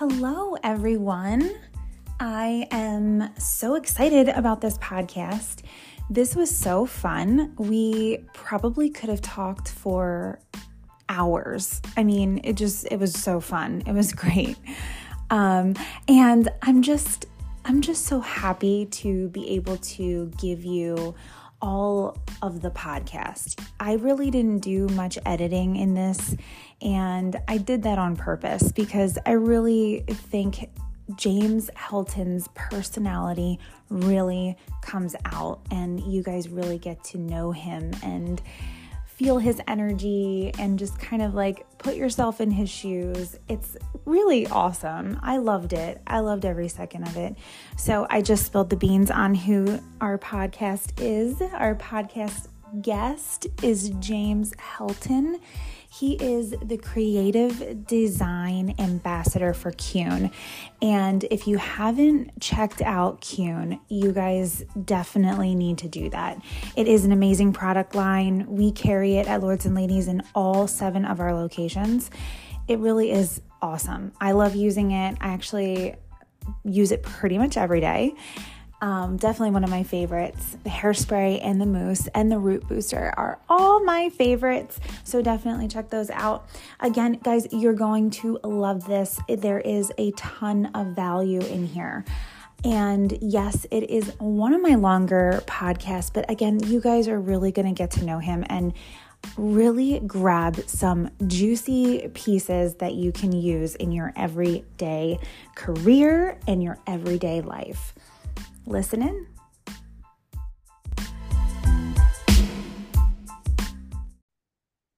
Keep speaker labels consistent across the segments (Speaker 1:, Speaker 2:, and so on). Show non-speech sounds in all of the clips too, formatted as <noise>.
Speaker 1: Hello, everyone. I am so excited about this podcast. This was so fun. We probably could have talked for hours. I mean, it just it was so fun. It was <laughs> great. Um and I'm just I'm just so happy to be able to give you all of the podcast. I really didn't do much editing in this, and I did that on purpose because I really think James Helton's personality really comes out, and you guys really get to know him and feel his energy and just kind of like put yourself in his shoes. It's really awesome. I loved it. I loved every second of it. So I just spilled the beans on who our podcast is. Our podcast guest is James Helton. He is the creative design ambassador for Keune. And if you haven't checked out Keune, you guys definitely need to do that. It is an amazing product line. We carry it at Lords and Ladies in all seven of our locations. It really is awesome. I love using it. I actually use it pretty much every day. Um, definitely one of my favorites. The hairspray and the mousse and the root booster are all my favorites. So definitely check those out. Again, guys, you're going to love this. There is a ton of value in here. And yes, it is one of my longer podcasts, but again, you guys are really going to get to know him and really grab some juicy pieces that you can use in your everyday career and your everyday life listen in.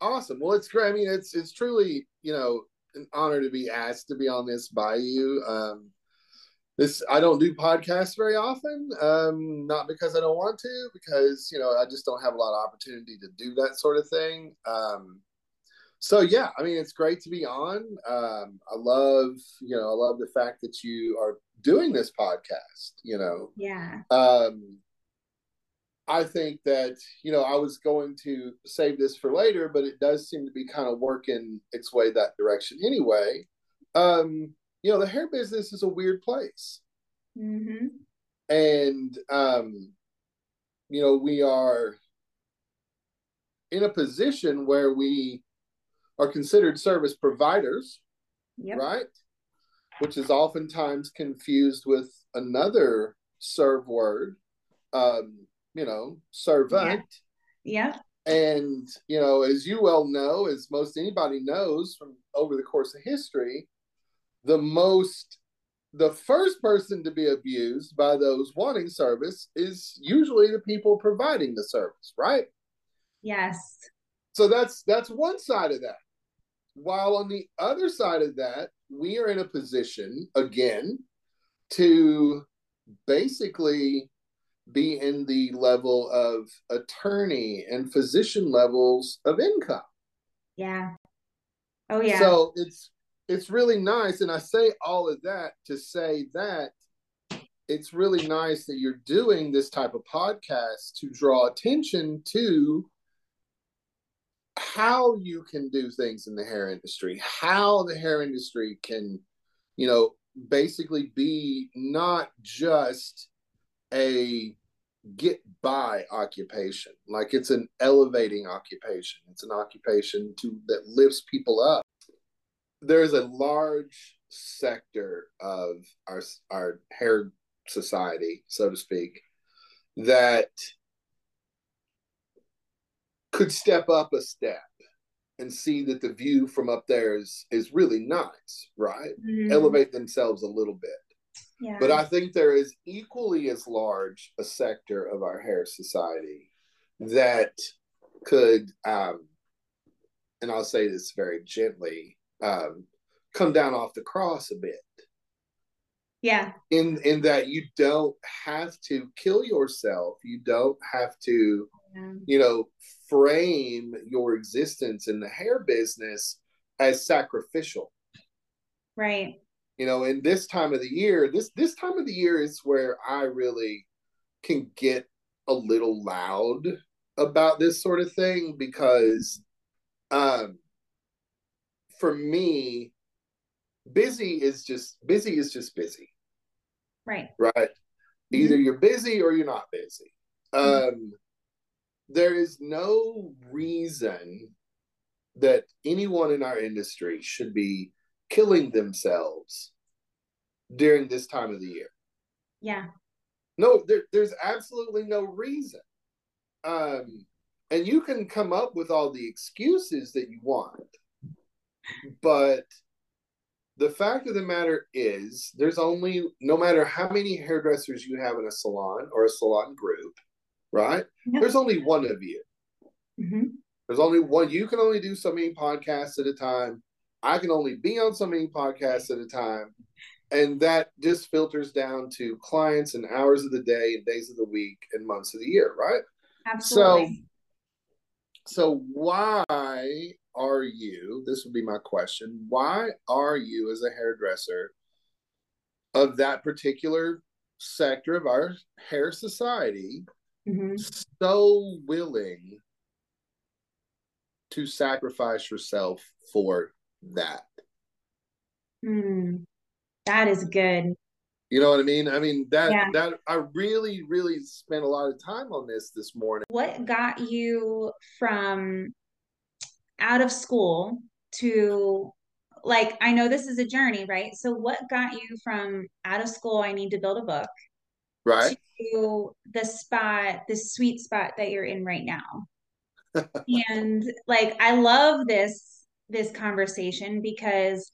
Speaker 2: Awesome. Well, it's great. I mean, it's it's truly you know an honor to be asked to be on this by you. Um, this I don't do podcasts very often. Um, not because I don't want to, because you know I just don't have a lot of opportunity to do that sort of thing. Um, so yeah, I mean, it's great to be on. Um, I love you know I love the fact that you are doing this podcast, you know.
Speaker 1: Yeah.
Speaker 2: Um I think that, you know, I was going to save this for later, but it does seem to be kind of working its way that direction anyway. Um, you know, the hair business is a weird place.
Speaker 1: Mm-hmm.
Speaker 2: And um, you know, we are in a position where we are considered service providers,
Speaker 1: yep.
Speaker 2: right? Which is oftentimes confused with another serve word, um, you know, servant.
Speaker 1: Yeah.
Speaker 2: yeah. And, you know, as you well know, as most anybody knows from over the course of history, the most, the first person to be abused by those wanting service is usually the people providing the service, right?
Speaker 1: Yes.
Speaker 2: So that's that's one side of that. While on the other side of that, we are in a position again to basically be in the level of attorney and physician levels of income.
Speaker 1: Yeah. Oh yeah.
Speaker 2: So it's it's really nice and I say all of that to say that it's really nice that you're doing this type of podcast to draw attention to how you can do things in the hair industry, how the hair industry can, you know, basically be not just a get by occupation. Like it's an elevating occupation. It's an occupation to that lifts people up. There's a large sector of our our hair society so to speak that could step up a step and see that the view from up there is is really nice, right? Mm-hmm. Elevate themselves a little bit.
Speaker 1: Yeah.
Speaker 2: But I think there is equally as large a sector of our hair society that could, um, and I'll say this very gently, um, come down off the cross a bit.
Speaker 1: Yeah.
Speaker 2: In in that you don't have to kill yourself. You don't have to, yeah. you know, frame your existence in the hair business as sacrificial.
Speaker 1: Right.
Speaker 2: You know, in this time of the year, this this time of the year is where I really can get a little loud about this sort of thing because um for me busy is just busy is just busy.
Speaker 1: Right.
Speaker 2: Right.
Speaker 1: Mm-hmm.
Speaker 2: Either you're busy or you're not busy. Um, there is no reason that anyone in our industry should be killing themselves during this time of the year.
Speaker 1: Yeah.
Speaker 2: No, there, there's absolutely no reason. Um, and you can come up with all the excuses that you want, but the fact of the matter is, there's only no matter how many hairdressers you have in a salon or a salon group, right?
Speaker 1: Yep.
Speaker 2: There's only one of you.
Speaker 1: hmm
Speaker 2: There's only one. You can only do so many podcasts at a time. I can only be on so many podcasts at a time. And that just filters down to clients and hours of the day and days of the week and months of the year, right?
Speaker 1: Absolutely.
Speaker 2: So, So why are you, this would be my question, why are you as a hairdresser of that particular sector of our hair society
Speaker 1: hmm
Speaker 2: so willing to sacrifice yourself for that?
Speaker 1: Mm, that is good.
Speaker 2: You know what I mean? I mean that
Speaker 1: Yeah.
Speaker 2: that I really really spent a lot of time on this this morning.
Speaker 1: What got you from out of school to like I know this is a journey, right? So what got you from out of school, I need to build a book,
Speaker 2: Right?
Speaker 1: to the spot, the sweet spot that you're in right now? <laughs> And like I love this this conversation because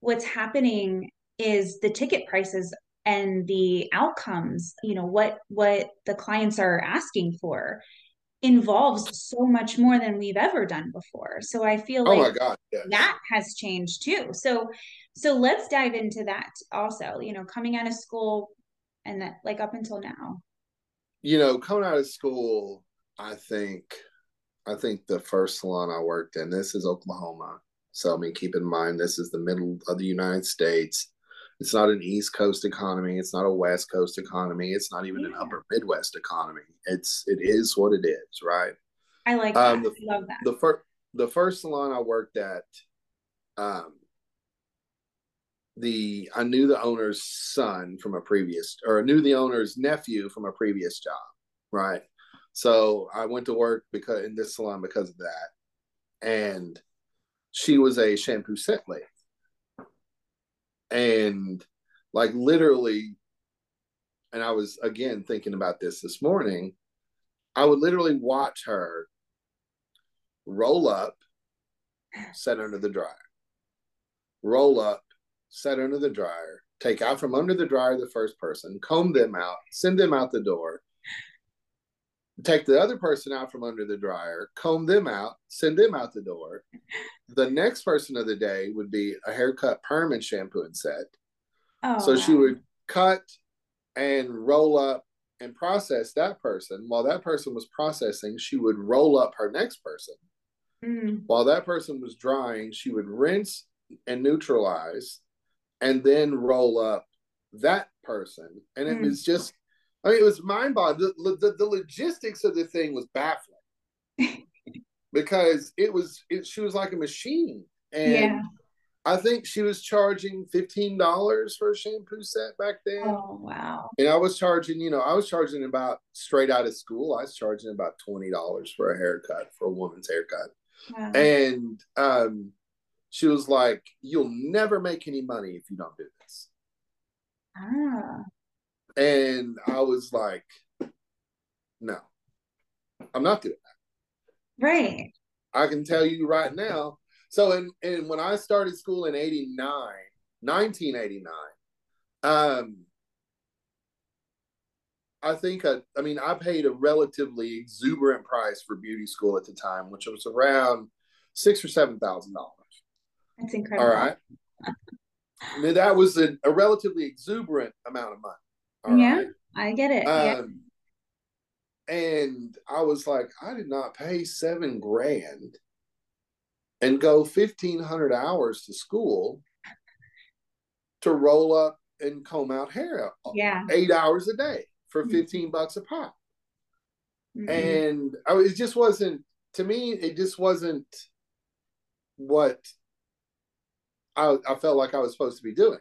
Speaker 1: what's happening is the ticket prices and the outcomes, you know, what what the clients are asking for involves so much more than we've ever done before. So I feel
Speaker 2: Oh my
Speaker 1: like
Speaker 2: God, yes.
Speaker 1: that has changed too. So so let's dive into that also, you know, coming out of school and that like up until now.
Speaker 2: you know, coming out of school, I think, I think the first salon I worked in, this is Oklahoma. So, I mean, keep in mind, this is the middle of the United States. It's not an East Coast economy. It's not a West Coast economy. It's not even an Upper Midwest economy. It's it is what it is, right?
Speaker 1: I like
Speaker 2: Um,
Speaker 1: that.
Speaker 2: the-
Speaker 1: Love that.
Speaker 2: The first the first salon I worked at, um, the I knew the owner's son from a previous, or I knew the owner's nephew from a previous job, right? So I went to work because in this salon because of that, and she was a shampoo set lady, and like literally, and I was again thinking about this this morning. I would literally watch her roll up, set under the dryer, roll up, set under the dryer, take out from under the dryer the first person, comb them out, send them out the door, take the other person out from under the dryer, comb them out, send them out the door. The next person of the day would be a haircut, perm, and shampoo and set.
Speaker 1: Oh,
Speaker 2: So she would cut and roll up and process that person. While that person was processing, she would roll up her next person.
Speaker 1: Mm,
Speaker 2: While that person was drying, she would rinse and neutralize and then roll up that person. And it
Speaker 1: Mm.
Speaker 2: was just, I mean, it was mind boggling. The, the, the logistics of the thing was baffling <laughs> because it was, it, she was like a machine. And
Speaker 1: Yeah.
Speaker 2: I think she was charging $15 for a shampoo set back then.
Speaker 1: Oh, wow.
Speaker 2: And I was charging, you know, I was charging about straight out of school. I was charging about twenty dollars for a haircut for a woman's haircut.
Speaker 1: Wow.
Speaker 2: And um, she was like, "You'll never make any money if you don't do this."
Speaker 1: Ah,
Speaker 2: And I was like, "No, I'm not doing that."
Speaker 1: right.
Speaker 2: I can tell you right now. So, and, in when I started school in 89, 1989, um, I think, I, I mean, I paid a relatively exuberant price for beauty school at the time, which was around six or seven thousand dollars.
Speaker 1: That's incredible.
Speaker 2: All right. I mean, that was a, a relatively exuberant amount of money. All
Speaker 1: Yeah.
Speaker 2: right?
Speaker 1: I get it. yeah.
Speaker 2: Um, and I was like, I did not pay seven grand and go 1,500 hours to school to roll up and comb out hair
Speaker 1: Yeah.
Speaker 2: eight hours a day for
Speaker 1: Mhm.
Speaker 2: 15 bucks a pop.
Speaker 1: Mm-mm.
Speaker 2: And I, it just wasn't, to me, it just wasn't what I, I felt like I was supposed to be doing.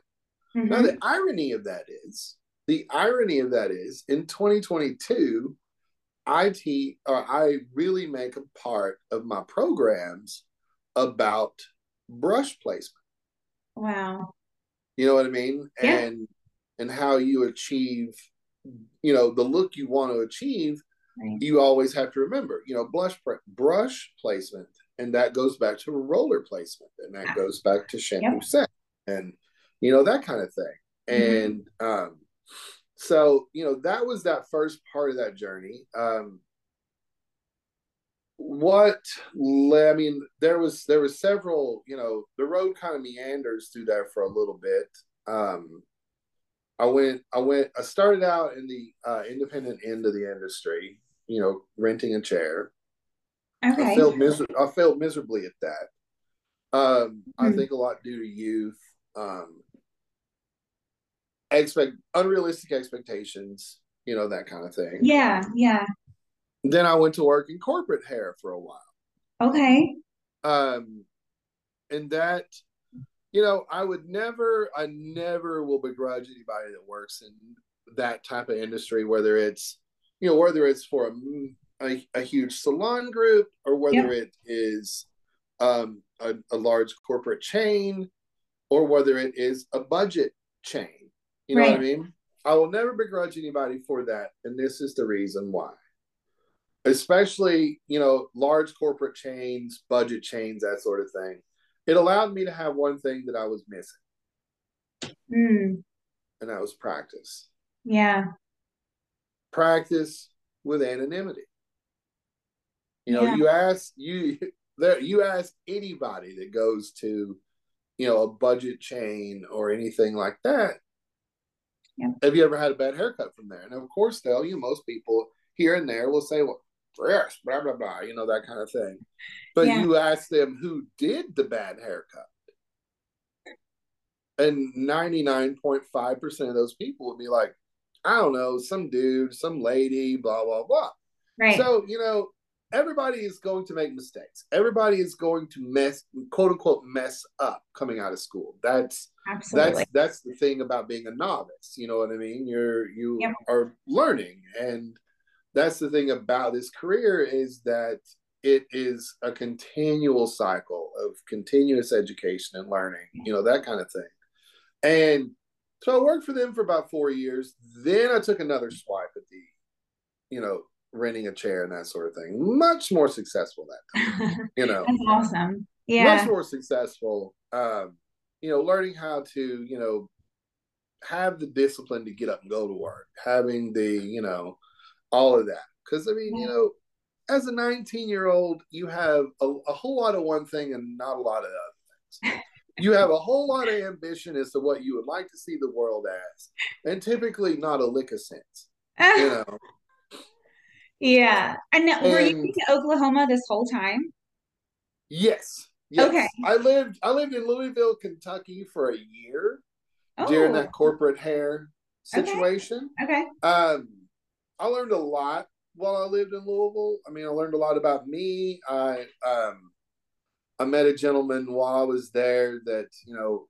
Speaker 1: Mhm.
Speaker 2: Now, the irony of that is, the irony of that is, in 2022, I te- or I really make a part of my programs about brush placement.
Speaker 1: Wow.
Speaker 2: You know what I mean?
Speaker 1: Yeah.
Speaker 2: And and how you achieve, you know, the look you want to achieve.
Speaker 1: Right.
Speaker 2: You always have to remember, you know, blush brush placement, and that goes back to roller placement, and that
Speaker 1: Yeah.
Speaker 2: goes back to shampoo
Speaker 1: Yep.
Speaker 2: set, and you know that kind of thing.
Speaker 1: Mhm.
Speaker 2: And um, so you know that was that first part of that journey. Um, what I mean, there was there was several. You know, the road kind of meanders through there for a little bit. Um, I went, I went, I started out in the uh, independent end of the industry. You know, renting a chair. I
Speaker 1: Okay.
Speaker 2: failed miser- I failed miserably at that. Um, I
Speaker 1: Hmm.
Speaker 2: think a lot due to youth, um, expect unrealistic expectations, you know that kind of thing.
Speaker 1: Yeah. Yeah.
Speaker 2: Then I went to work in corporate hair for a while,
Speaker 1: Okay.
Speaker 2: um, and that, you know, I would never, I never will begrudge anybody that works in that type of industry, whether it's, you know, whether it's for a a, a huge salon group or whether it is um, a, a large corporate chain or whether it is a budget chain. You know what I mean? I will never begrudge anybody for that. And this is the reason why. Especially, you know, large corporate chains, budget chains, that sort of thing. It allowed me to have one thing that I was missing,
Speaker 1: Mm.
Speaker 2: and that was practice.
Speaker 1: Yeah.
Speaker 2: practice with anonymity. You know,
Speaker 1: Yeah.
Speaker 2: you ask you <laughs> there you ask anybody that goes to, you know, a budget chain or anything like that.
Speaker 1: Yeah.
Speaker 2: Have you ever had a bad haircut from there? And of course they'll, you most people here and there will say, Well, yes, blah blah blah, you know, that kind of thing. But
Speaker 1: Yeah.
Speaker 2: you ask them who did the bad haircut. And 99.5% of those people would be like, I don't know, some dude, some lady, blah, blah, blah.
Speaker 1: Right.
Speaker 2: So, you know, everybody is going to make mistakes. Everybody is going to mess, quote unquote, mess up coming out of school. That's
Speaker 1: Absolutely.
Speaker 2: that's that's the thing about being a novice. You know what I mean? You're you
Speaker 1: Yep.
Speaker 2: are learning, and that's the thing about this career is that it is a continual cycle of continuous education and learning. You know that kind of thing. And so I worked for them for about four years. Then I took another swipe at the, you know, renting a chair and that sort of thing. Much more successful that <laughs> time. You know,
Speaker 1: That's awesome. Yeah.
Speaker 2: much more successful. Um, you know, learning how to, you know, have the discipline to get up and go to work, having the, you know, all of that. Because I mean, you know, as a 19 year old, you have a, a whole lot of one thing and not a lot of other things. <laughs> you have a whole lot of ambition as to what you would like to see the world as, and typically not a lick of sense. You <laughs> know,
Speaker 1: yeah. And were you in Oklahoma this whole time?
Speaker 2: yes, yes.
Speaker 1: Okay.
Speaker 2: I lived I lived in Louisville, Kentucky for a year
Speaker 1: Oh,
Speaker 2: during that corporate hair
Speaker 1: Okay.
Speaker 2: situation.
Speaker 1: okay.
Speaker 2: Um, I learned a lot while I lived in Louisville. I mean, I learned a lot about me. I um, I met a gentleman while I was there that you know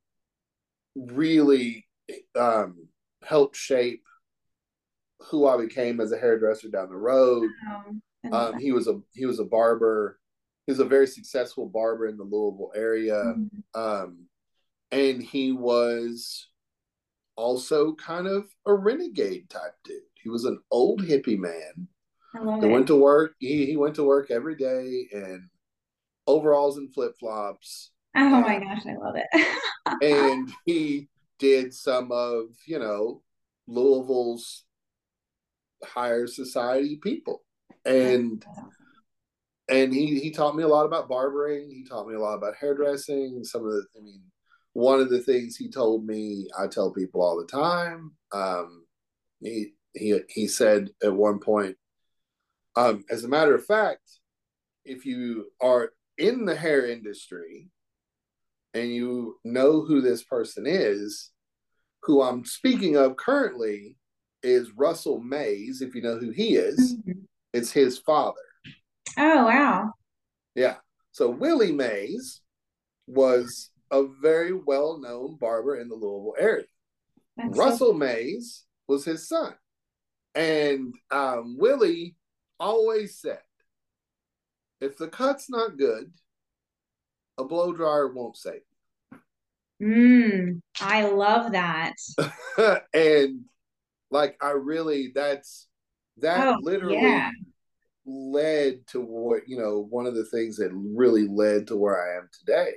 Speaker 2: really um, helped shape who I became as a hairdresser down the road.
Speaker 1: Um, love
Speaker 2: Um, he was a he was a barber. He was a very successful barber in the Louisville area.
Speaker 1: Mhm.
Speaker 2: um, and he was also kind of a renegade type dude. He was an old hippie man
Speaker 1: I love it.
Speaker 2: went to work. He he went to work every day in overalls and flip flops,
Speaker 1: Oh my gosh, I love it. <laughs>
Speaker 2: and he did some of you know Louisville's higher society people, and and he he taught me a lot about barbering. He taught me a lot about hairdressing. Some of the, I mean, one of the things he told me, I tell people all the time. Um, he he he said at one point, um, as a matter of fact, if you are in the hair industry and you know who this person is, who I'm speaking of currently is Russell Mays. If you know who he is,
Speaker 1: Mhm.
Speaker 2: it's his father.
Speaker 1: Oh wow.
Speaker 2: Yeah. So Willie Mays was a very well known barber in the Louisville area. That's Russell Mays was his son. And um, Willie always said, if the cut's not good, a blow dryer won't save.
Speaker 1: Mm, I love that. <laughs>
Speaker 2: and like I really that's that oh, literally yeah. led to what you know one of the things that really led to where I am today.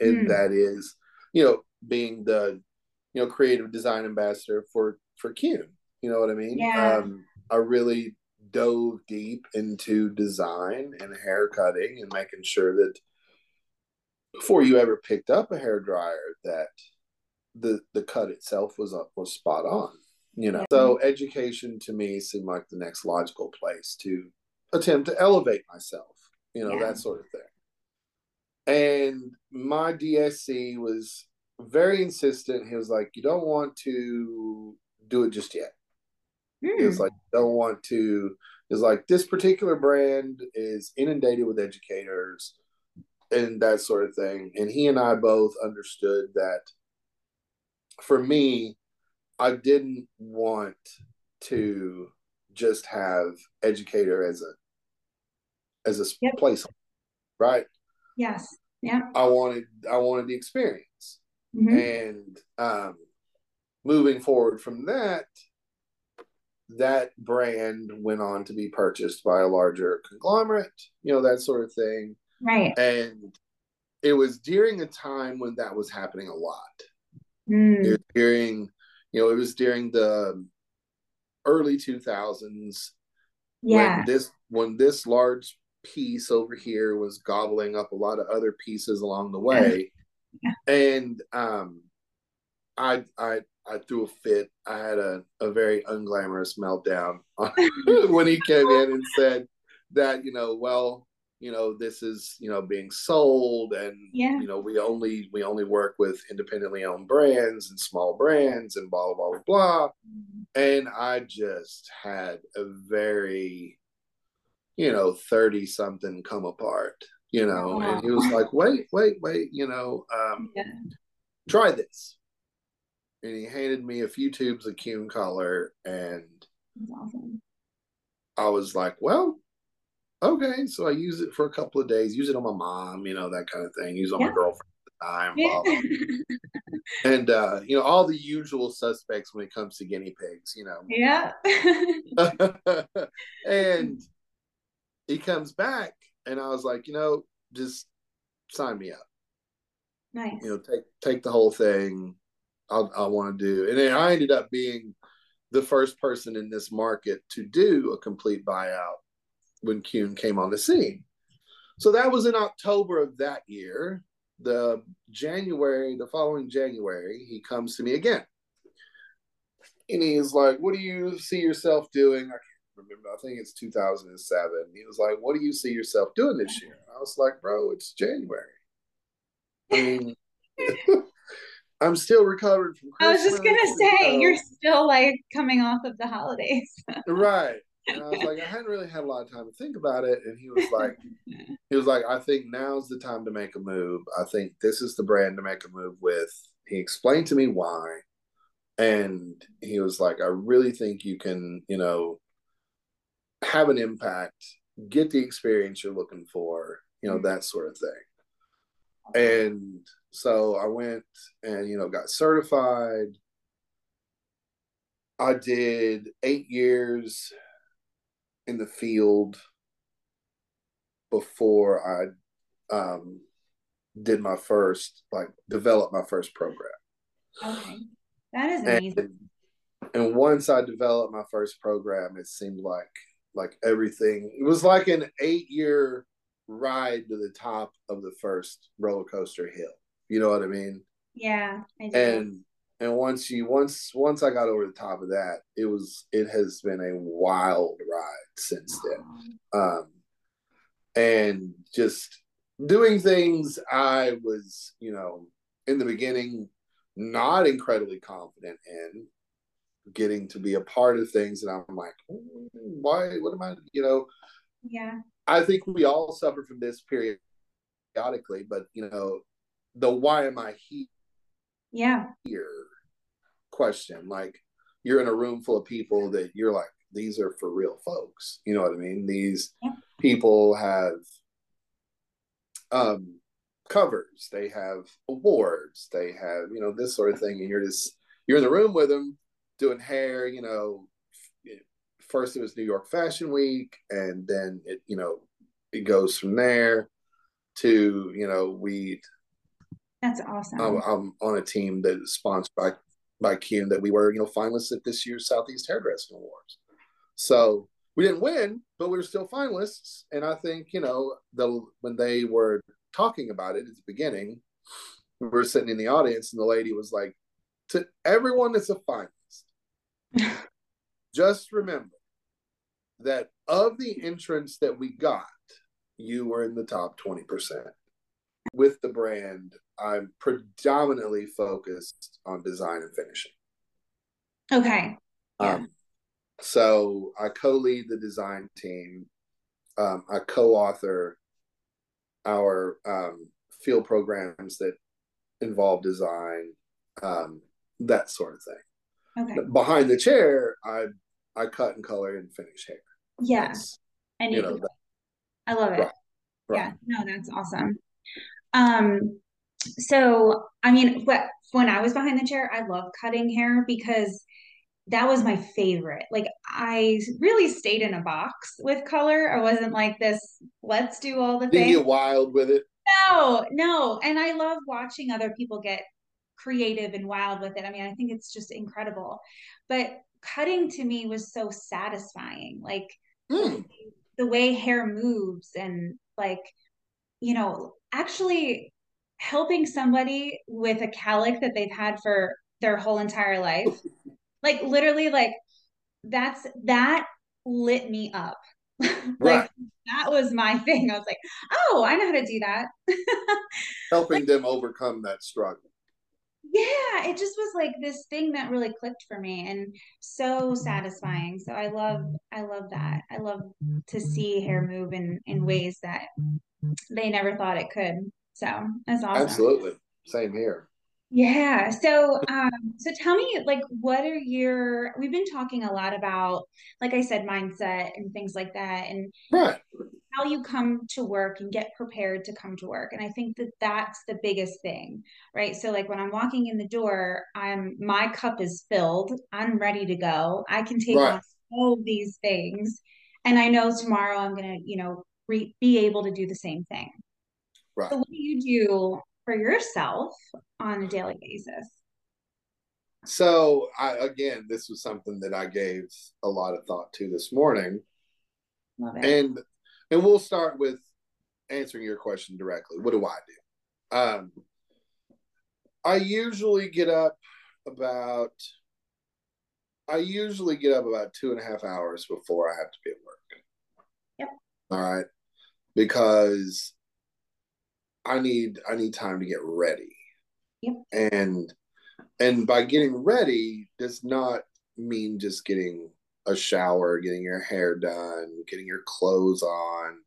Speaker 2: And mm. that is, you know, being the you know creative design ambassador for for Keune. You know what I mean?
Speaker 1: Yeah. Um,
Speaker 2: I really dove deep into design and hair cutting and making sure that before you ever picked up a hair dryer that the the cut itself was up was spot on you know so education to me seemed like the next logical place to attempt to elevate myself you know yeah. that sort of thing and my dsc was very insistent he was like you don't want to do it just yet mm. he was hmm. like don't want to is like this particular brand is inundated with educators and that sort of thing. And he and I both understood that for me, I didn't want to just have educator as a as a yep. place, right?
Speaker 1: Yes. Yeah.
Speaker 2: I wanted I wanted the experience. Mm-hmm. And um moving forward from that, that brand went on to be purchased by a larger conglomerate, you know, that sort of thing.
Speaker 1: Right.
Speaker 2: And it was during a time when that was happening a lot. Mm. during, you know, it was during the early 2000s.
Speaker 1: Yeah.
Speaker 2: When this when this large piece over here was gobbling up a lot of other pieces along the way. Yeah. And um I I I threw a fit. I had a, a very unglamorous meltdown <laughs> <laughs> when he came in and said that, you know, well, you know this is you know being sold and
Speaker 1: yeah.
Speaker 2: you know we only we only work with independently owned brands and small brands and blah blah blah blah mm-hmm. and i just had a very you know 30 something come apart you know wow. and he was like wait wait wait you know um <laughs> yeah. try this and he handed me a few tubes of Keune color and
Speaker 1: awesome.
Speaker 2: i was like well okay, so I use it for a couple of days, use it on my mom, you know, that kind of thing, use it on yeah. my girlfriend at the time. And uh, you know, all the usual suspects when it comes to guinea pigs, you know.
Speaker 1: Yeah. <laughs>
Speaker 2: and he comes back and I was like, you know, just sign me up.
Speaker 1: Nice.
Speaker 2: You know, take take the whole thing. I'll, I want to do, and then I ended up being the first person in this market to do a complete buyout when Keune came on the scene. So that was in October of that year. The January, the following January, he comes to me again. And he's like, What do you see yourself doing? I can't remember. I think it's 2007. He was like, What do you see yourself doing this year? I was like, Bro, it's January. I mean, <laughs> I'm still recovering from
Speaker 1: Christmas. I was just gonna say, you are still like coming off of the holidays. <laughs>
Speaker 2: right. And I was like, I hadn't really had a lot of time to think about it. And he was <laughs> like, he was like, I think now's the time to make a move. I think this is the brand to make a move with. He explained to me why. And he was like, I really think you can, you know, have an impact, get the experience you're looking for, you know, mm-hmm. that sort of thing. And so I went and, you know, got certified. I did eight years in the field before I um, did my first like develop my first program.
Speaker 1: Okay, that is amazing.
Speaker 2: And, and once I developed my first program, it seemed like like everything. It was like an eight year ride to the top of the first roller coaster hill. You know what I mean?
Speaker 1: Yeah,
Speaker 2: I do. And and once you once once I got over the top of that, it was it has been a wild ride since then. Um, and just doing things I was, you know, in the beginning not incredibly confident in getting to be a part of things and I'm like, why what am I, you know?
Speaker 1: Yeah.
Speaker 2: I think we all suffer from this periodically, but you know, the why am I here?
Speaker 1: Yeah.
Speaker 2: Here question. Like you're in a room full of people that you're like, these are for real folks. You know what I mean? These yeah. people have um covers, they have awards, they have, you know, this sort of thing. And you're just you're in the room with them doing hair, you know. First it was New York Fashion Week, and then it, you know, it goes from there to, you know, we
Speaker 1: that's awesome.
Speaker 2: I'm, I'm, on a team that is sponsored by by Kim that we were, you know, finalists at this year's Southeast Hairdressing Awards. So we didn't win, but we were still finalists. And I think, you know, the when they were talking about it at the beginning, we were sitting in the audience and the lady was like, to everyone that's a finalist, <laughs> just remember that of the entrants that we got, you were in the top 20%. With the brand, I'm predominantly focused on design and finishing.
Speaker 1: Okay.
Speaker 2: Yeah. Um, so I co-lead the design team. Um, I co-author our um, field programs that involve design, um, that sort of thing. Okay. Behind the chair, I I cut and color and finish hair.
Speaker 1: Yes, yeah. and you, you know, that, I love it. Right, right. Yeah, no, that's awesome. Um, so I mean, but when I was behind the chair, I love cutting hair because that was my favorite. Like I really stayed in a box with color. I wasn't like this, let's do all the
Speaker 2: things. get wild with it?
Speaker 1: No, no. And I love watching other people get creative and wild with it. I mean, I think it's just incredible. But cutting to me was so satisfying. Like mm. the way hair moves and like, you know, actually helping somebody with a cowlick that they've had for their whole entire life. Like literally like that's that lit me up. <laughs> Like right. that was my <laughs> thing. I was like oh i know how to do that. <laughs>
Speaker 2: Helping like, them overcome that struggle.
Speaker 1: Yeah it just was like this thing that really clicked for me and so satisfying. So i love i love that. I love to see hair move in in ways that they never thought it could so that's awesome
Speaker 2: absolutely same here
Speaker 1: yeah. So, um, so tell me, like, what are your? We've been talking a lot about, like I said, mindset and things like that, and
Speaker 2: right.
Speaker 1: how you come to work and get prepared to come to work. And I think that that's the biggest thing, right? So, like when I'm walking in the door, I'm my cup is filled. I'm ready to go. I can take right. on all these things, and I know tomorrow I'm gonna, you know, re- be able to do the same thing.
Speaker 2: Right.
Speaker 1: So, what do you do for yourself on a daily basis?
Speaker 2: So, I, again, this was something that I gave a lot of thought to this morning.
Speaker 1: Love it.
Speaker 2: And and we'll start with answering your question directly. What do I do? Um, I usually get up about I usually get up about two and a half hours before I have to be at work.
Speaker 1: Yep.
Speaker 2: All right. Because I need I need time to get ready.
Speaker 1: Yep.
Speaker 2: And and by getting ready does not mean just getting a shower, getting your hair done, getting your clothes on,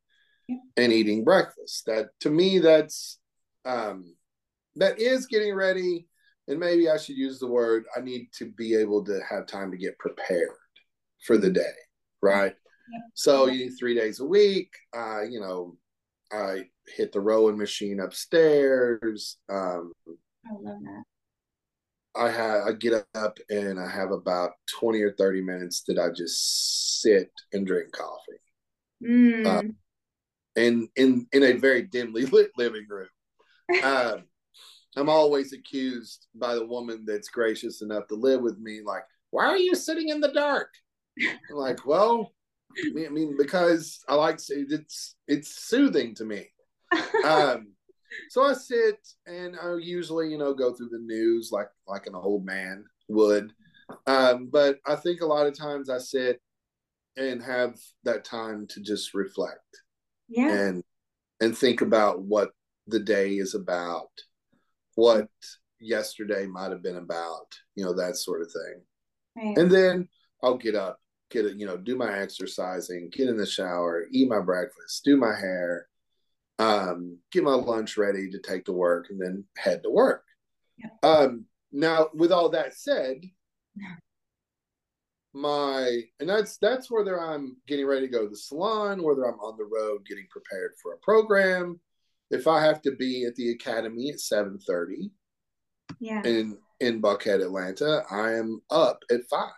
Speaker 2: yep. and eating breakfast. That to me that's um that is getting ready and maybe I should use the word I need to be able to have time to get prepared for the day, right? Yep. So you need three days a week. Uh, you know, I hit the rowing machine upstairs. Um,
Speaker 1: I love that.
Speaker 2: I have I get up and I have about twenty or thirty minutes that I just sit and drink coffee.
Speaker 1: Mm. Uh,
Speaker 2: in in in a very dimly <laughs> lit living room. Um, I'm always accused by the woman that's gracious enough to live with me, like, why are you sitting in the dark? I'm like, well, I mean, because I like it's it's soothing to me. Um, <laughs> so I sit and I usually, you know, go through the news like like an old man would. Um, but I think a lot of times I sit and have that time to just reflect.
Speaker 1: Yeah.
Speaker 2: And and think about what the day is about, what yesterday might have been about, you know, that sort of thing. Right. And then I'll get up get it, you know, do my exercising, get in the shower, eat my breakfast, do my hair, um, get my lunch ready to take to work, and then head to work. Yeah. Um, now, with all that said, my and that's that's whether I'm getting ready to go to the salon, whether I'm on the road getting prepared for a program. If I have to be at the academy at seven thirty,
Speaker 1: yeah,
Speaker 2: in in Buckhead, Atlanta, I am up at five.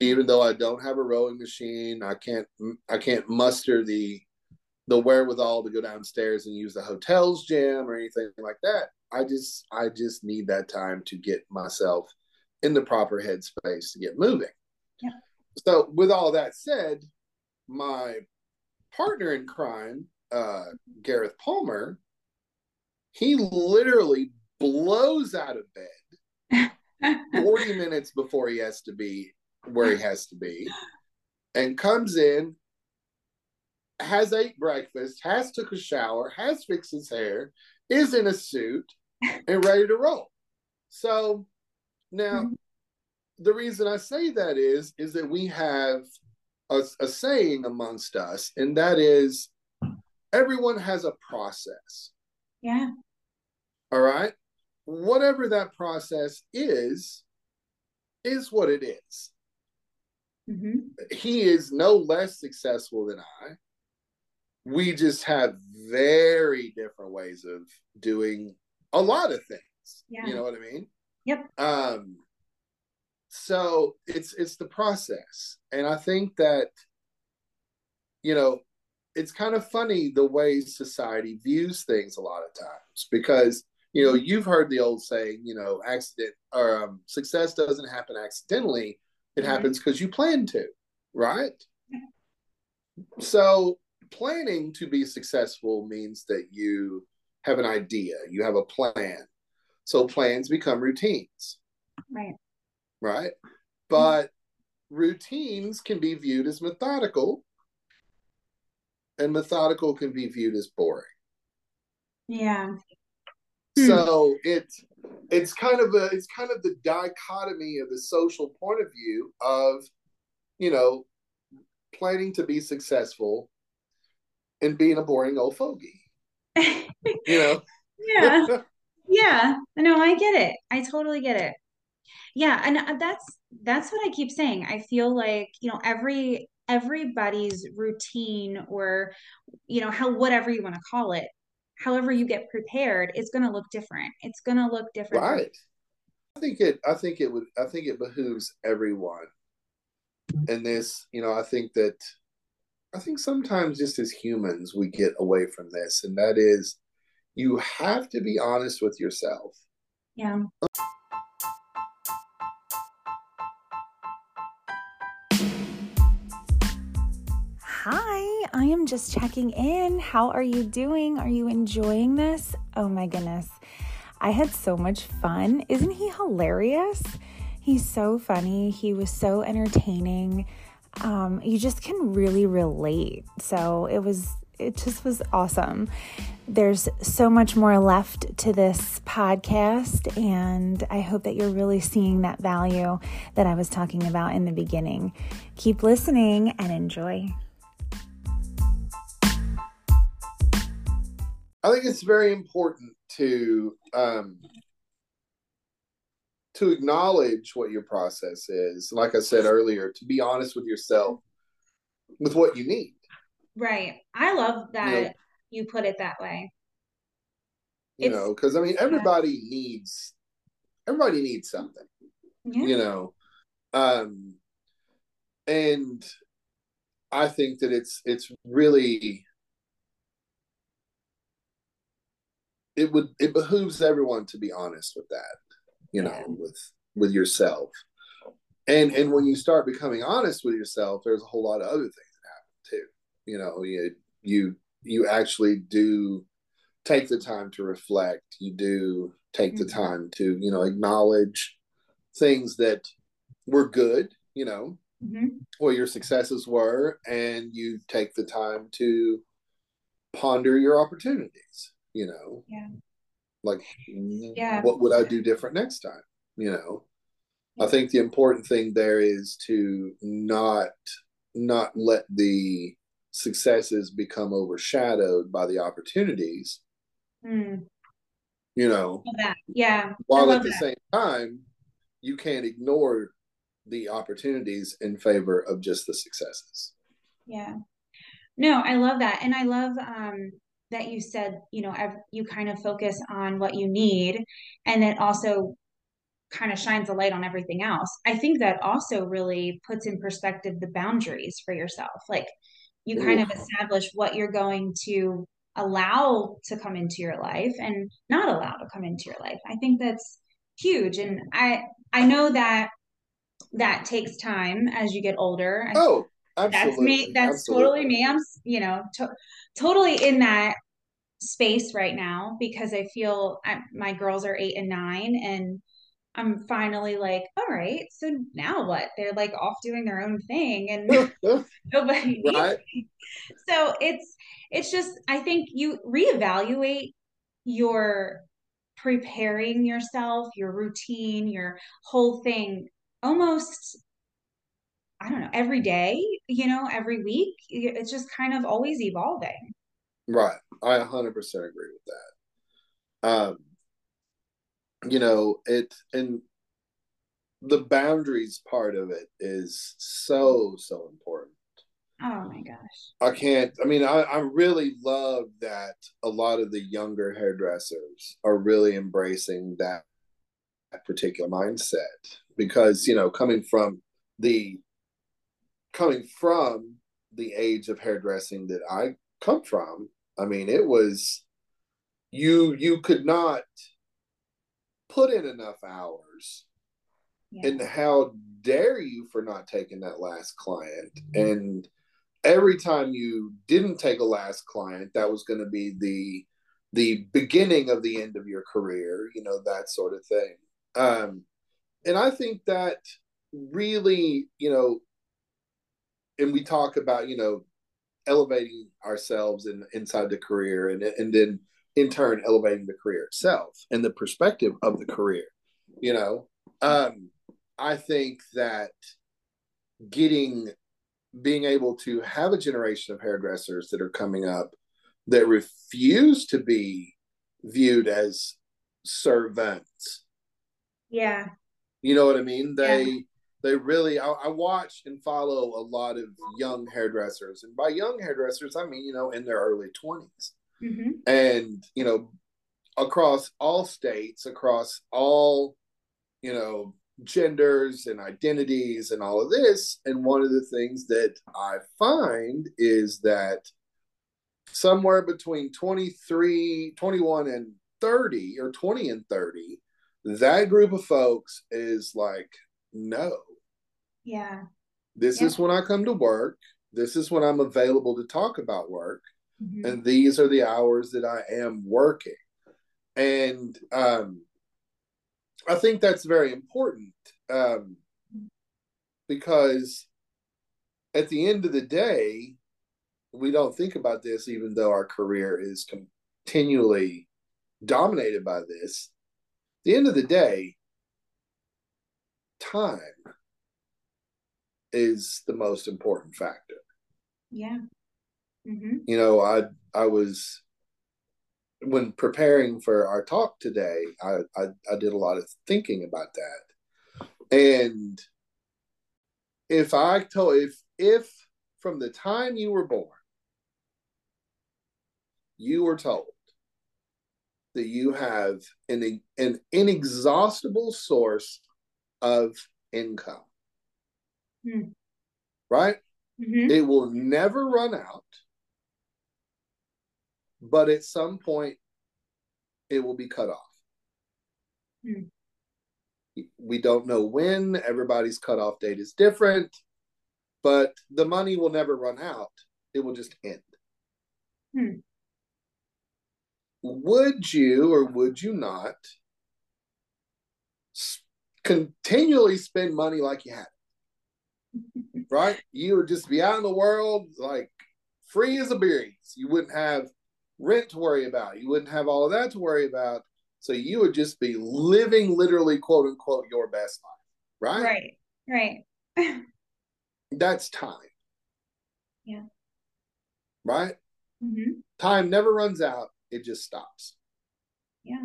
Speaker 2: Even though I don't have a rowing machine, I can't I can't muster the the wherewithal to go downstairs and use the hotel's gym or anything like that. I just I just need that time to get myself in the proper headspace to get moving.
Speaker 1: Yeah.
Speaker 2: So with all that said, my partner in crime, uh, Gareth Palmer, he literally blows out of bed <laughs> 40 minutes before he has to be where he has to be and comes in has ate breakfast has took a shower has fixed his hair is in a suit and ready to roll so now mm-hmm. the reason i say that is is that we have a, a saying amongst us and that is everyone has a process
Speaker 1: yeah
Speaker 2: all right whatever that process is, is what it is.
Speaker 1: Mm-hmm.
Speaker 2: He is no less successful than I. We just have very different ways of doing a lot of things.
Speaker 1: Yeah.
Speaker 2: You know what I mean?
Speaker 1: Yep.
Speaker 2: Um, so it's it's the process. And I think that, you know, it's kind of funny the way society views things a lot of times because you know, you've heard the old saying, you know, accident or um, success doesn't happen accidentally. It mm-hmm. happens because you plan to, right? <laughs> So planning to be successful means that you have an idea, you have a plan. So plans become routines.
Speaker 1: Right.
Speaker 2: Right. But mm-hmm. routines can be viewed as methodical, and methodical can be viewed as boring.
Speaker 1: Yeah.
Speaker 2: Hmm. So it's it's kind of a it's kind of the dichotomy of the social point of view of you know planning to be successful and being a boring old fogey. <laughs> you know.
Speaker 1: yeah. <laughs> yeah. No, I get it. I totally get it. Yeah, and uh, that's that's what I keep saying. I feel like, you know, every everybody's routine or you know, how whatever you want to call it however you get prepared, it's going to look different. It's going to look different.
Speaker 2: Right. I think it. I think it would. I think it behooves everyone. And this, you know, I think that. I think sometimes just as humans we get away from this, and that is, you have to be honest with yourself.
Speaker 1: Yeah. Hi, I am just checking in. How are you doing? Are you enjoying this? Oh my goodness. I had so much fun. Isn't he hilarious? He's so funny. He was so entertaining. Um, you just can really relate. So it was, it just was awesome. There's so much more left to this podcast, and I hope that you're really seeing that value that I was talking about in the beginning. Keep listening and enjoy.
Speaker 2: I think it's very important to um, to acknowledge what your process is. Like I said earlier, to be honest with yourself with what you need.
Speaker 1: Right. I love that you, know, you put it that way.
Speaker 2: You it's, know, because I mean, everybody yeah. needs everybody needs something. Yeah. You know, um, and I think that it's it's really it would it behooves everyone to be honest with that you know yeah. with with yourself and and when you start becoming honest with yourself there's a whole lot of other things that happen too you know you you you actually do take the time to reflect you do take mm-hmm. the time to you know acknowledge things that were good you know
Speaker 1: mm-hmm.
Speaker 2: what your successes were and you take the time to ponder your opportunities you know
Speaker 1: yeah
Speaker 2: like
Speaker 1: yeah
Speaker 2: what would i do different next time you know i think the important thing there is to not not let the successes become overshadowed by the opportunities.
Speaker 1: Mm.
Speaker 2: You know,
Speaker 1: yeah.
Speaker 2: While at the that. same time, you can't ignore the opportunities in favor of just the successes.
Speaker 1: Yeah. No, I love that. And I love um, that you said, you know, you kind of focus on what you need and it also kind of shines a light on everything else. I think that also really puts in perspective the boundaries for yourself. Like you kind Ooh. of establish what you're going to allow to come into your life and not allow to come into your life. I think that's huge and I I know that that takes time as you get older.
Speaker 2: Oh, absolutely.
Speaker 1: That's me. That's absolutely. totally me. I'm, you know, to- totally in that space right now because I feel I, my girls are eight and nine and I'm finally like, all right, so now what? They're like off doing their own thing and <laughs> nobody <laughs> right? <laughs> So it's it's just I think you reevaluate your preparing yourself, your routine, your whole thing almost I don't know, every day, you know, every week. It's just kind of always evolving.
Speaker 2: Right. I 100% agree with that. Um, you know, it, and the boundaries part of it is so, so important.
Speaker 1: Oh my gosh.
Speaker 2: I can't, I mean, I, I really love that a lot of the younger hairdressers are really embracing that, that particular mindset because, you know, coming from the coming from the age of hairdressing that I come from, I mean, it was you you could not put in enough hours. Yeah. And how dare you for not taking that last client? Mm-hmm. And every time you didn't take a last client, that was going to be the the beginning of the end of your career, you know, that sort of thing. Um, and I think that really, you know, and we talk about you know elevating ourselves in inside the career and and then in turn elevating the career itself and the perspective of the career you know? Um i think that getting being able to have a generation of hairdressers that are coming up that refuse to be viewed as servants.
Speaker 1: Yeah.
Speaker 2: You know what i mean? They yeah they really I, I, watch and follow a lot of young hairdressers. And by young hairdressers i mean you know in their early 20s mm-hmm. and you know across all states across all you know genders and identities and all of this. And one of the things that i find is that somewhere between 23 21 and 30 or 20 and 30 that group of folks is like no
Speaker 1: yeah.
Speaker 2: This yeah. is when I come to work. This is when I'm available to talk about work. Mm-hmm. And these are the hours that I am working. And um, I think that's very important um, because at the end of the day, we don't think about this, even though our career is continually dominated by this. At the end of the day, time is the most important factor.
Speaker 1: Yeah. Mm-hmm.
Speaker 2: You know, I I was when preparing for our talk today, I, I, I did a lot of thinking about that. And if I told if if from the time you were born you were told that you have an, an inexhaustible source of income Mm. Right? Mm-hmm. It will never run out, but at some point it will be cut off. Mm. We don't know when, everybody's cutoff date is different, but the money will never run out. It will just end. Mm. Would you or would you not continually spend money like you had? Right? You would just be out in the world like free as a breeze. You wouldn't have rent to worry about. You wouldn't have all of that to worry about. So you would just be living literally, quote unquote, your best life,
Speaker 1: right? Right, right. <laughs>
Speaker 2: That's time.
Speaker 1: Yeah.
Speaker 2: right?
Speaker 1: Mm-hmm.
Speaker 2: Time never runs out, it just stops.
Speaker 1: Yeah.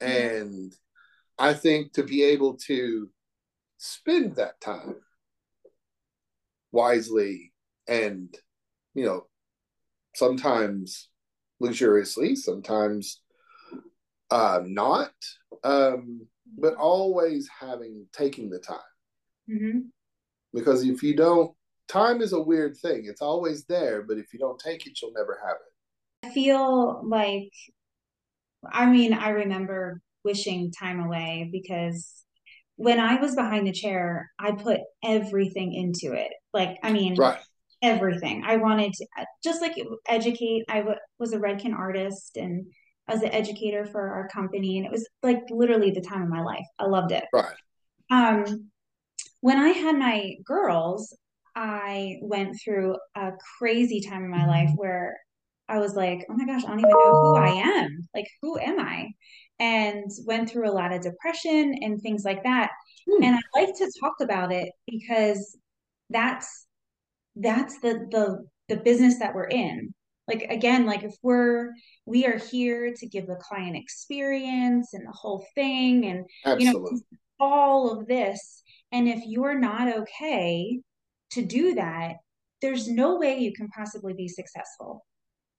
Speaker 2: And I think to be able to spend that time wisely and, you know, sometimes luxuriously, sometimes uh, not, um, but always having taking the time.
Speaker 1: Mm-hmm.
Speaker 2: Because if you don't, time is a weird thing. It's always there, but if you don't take it, you'll never have it.
Speaker 1: I feel like, I mean, I remember wishing time away because when I was behind the chair, I put everything into it. Like, I mean,
Speaker 2: Right.
Speaker 1: everything. I wanted to just like educate. I w- was a Redken artist and I was an educator for our company, and it was like literally the time of my life. I loved it.
Speaker 2: Right.
Speaker 1: Um, when I had my girls, I went through a crazy time in my life where I was like, oh my gosh, I don't even know who I am. Like, who am I? And went through a lot of depression and things like that.
Speaker 2: Hmm.
Speaker 1: And I like to talk about it because that's that's the the the business that we're in. Like again, like if we're we are here to give the client experience and the whole thing and
Speaker 2: Absolutely.
Speaker 1: you know all of this and if you're not okay to do that, there's no way you can possibly be successful.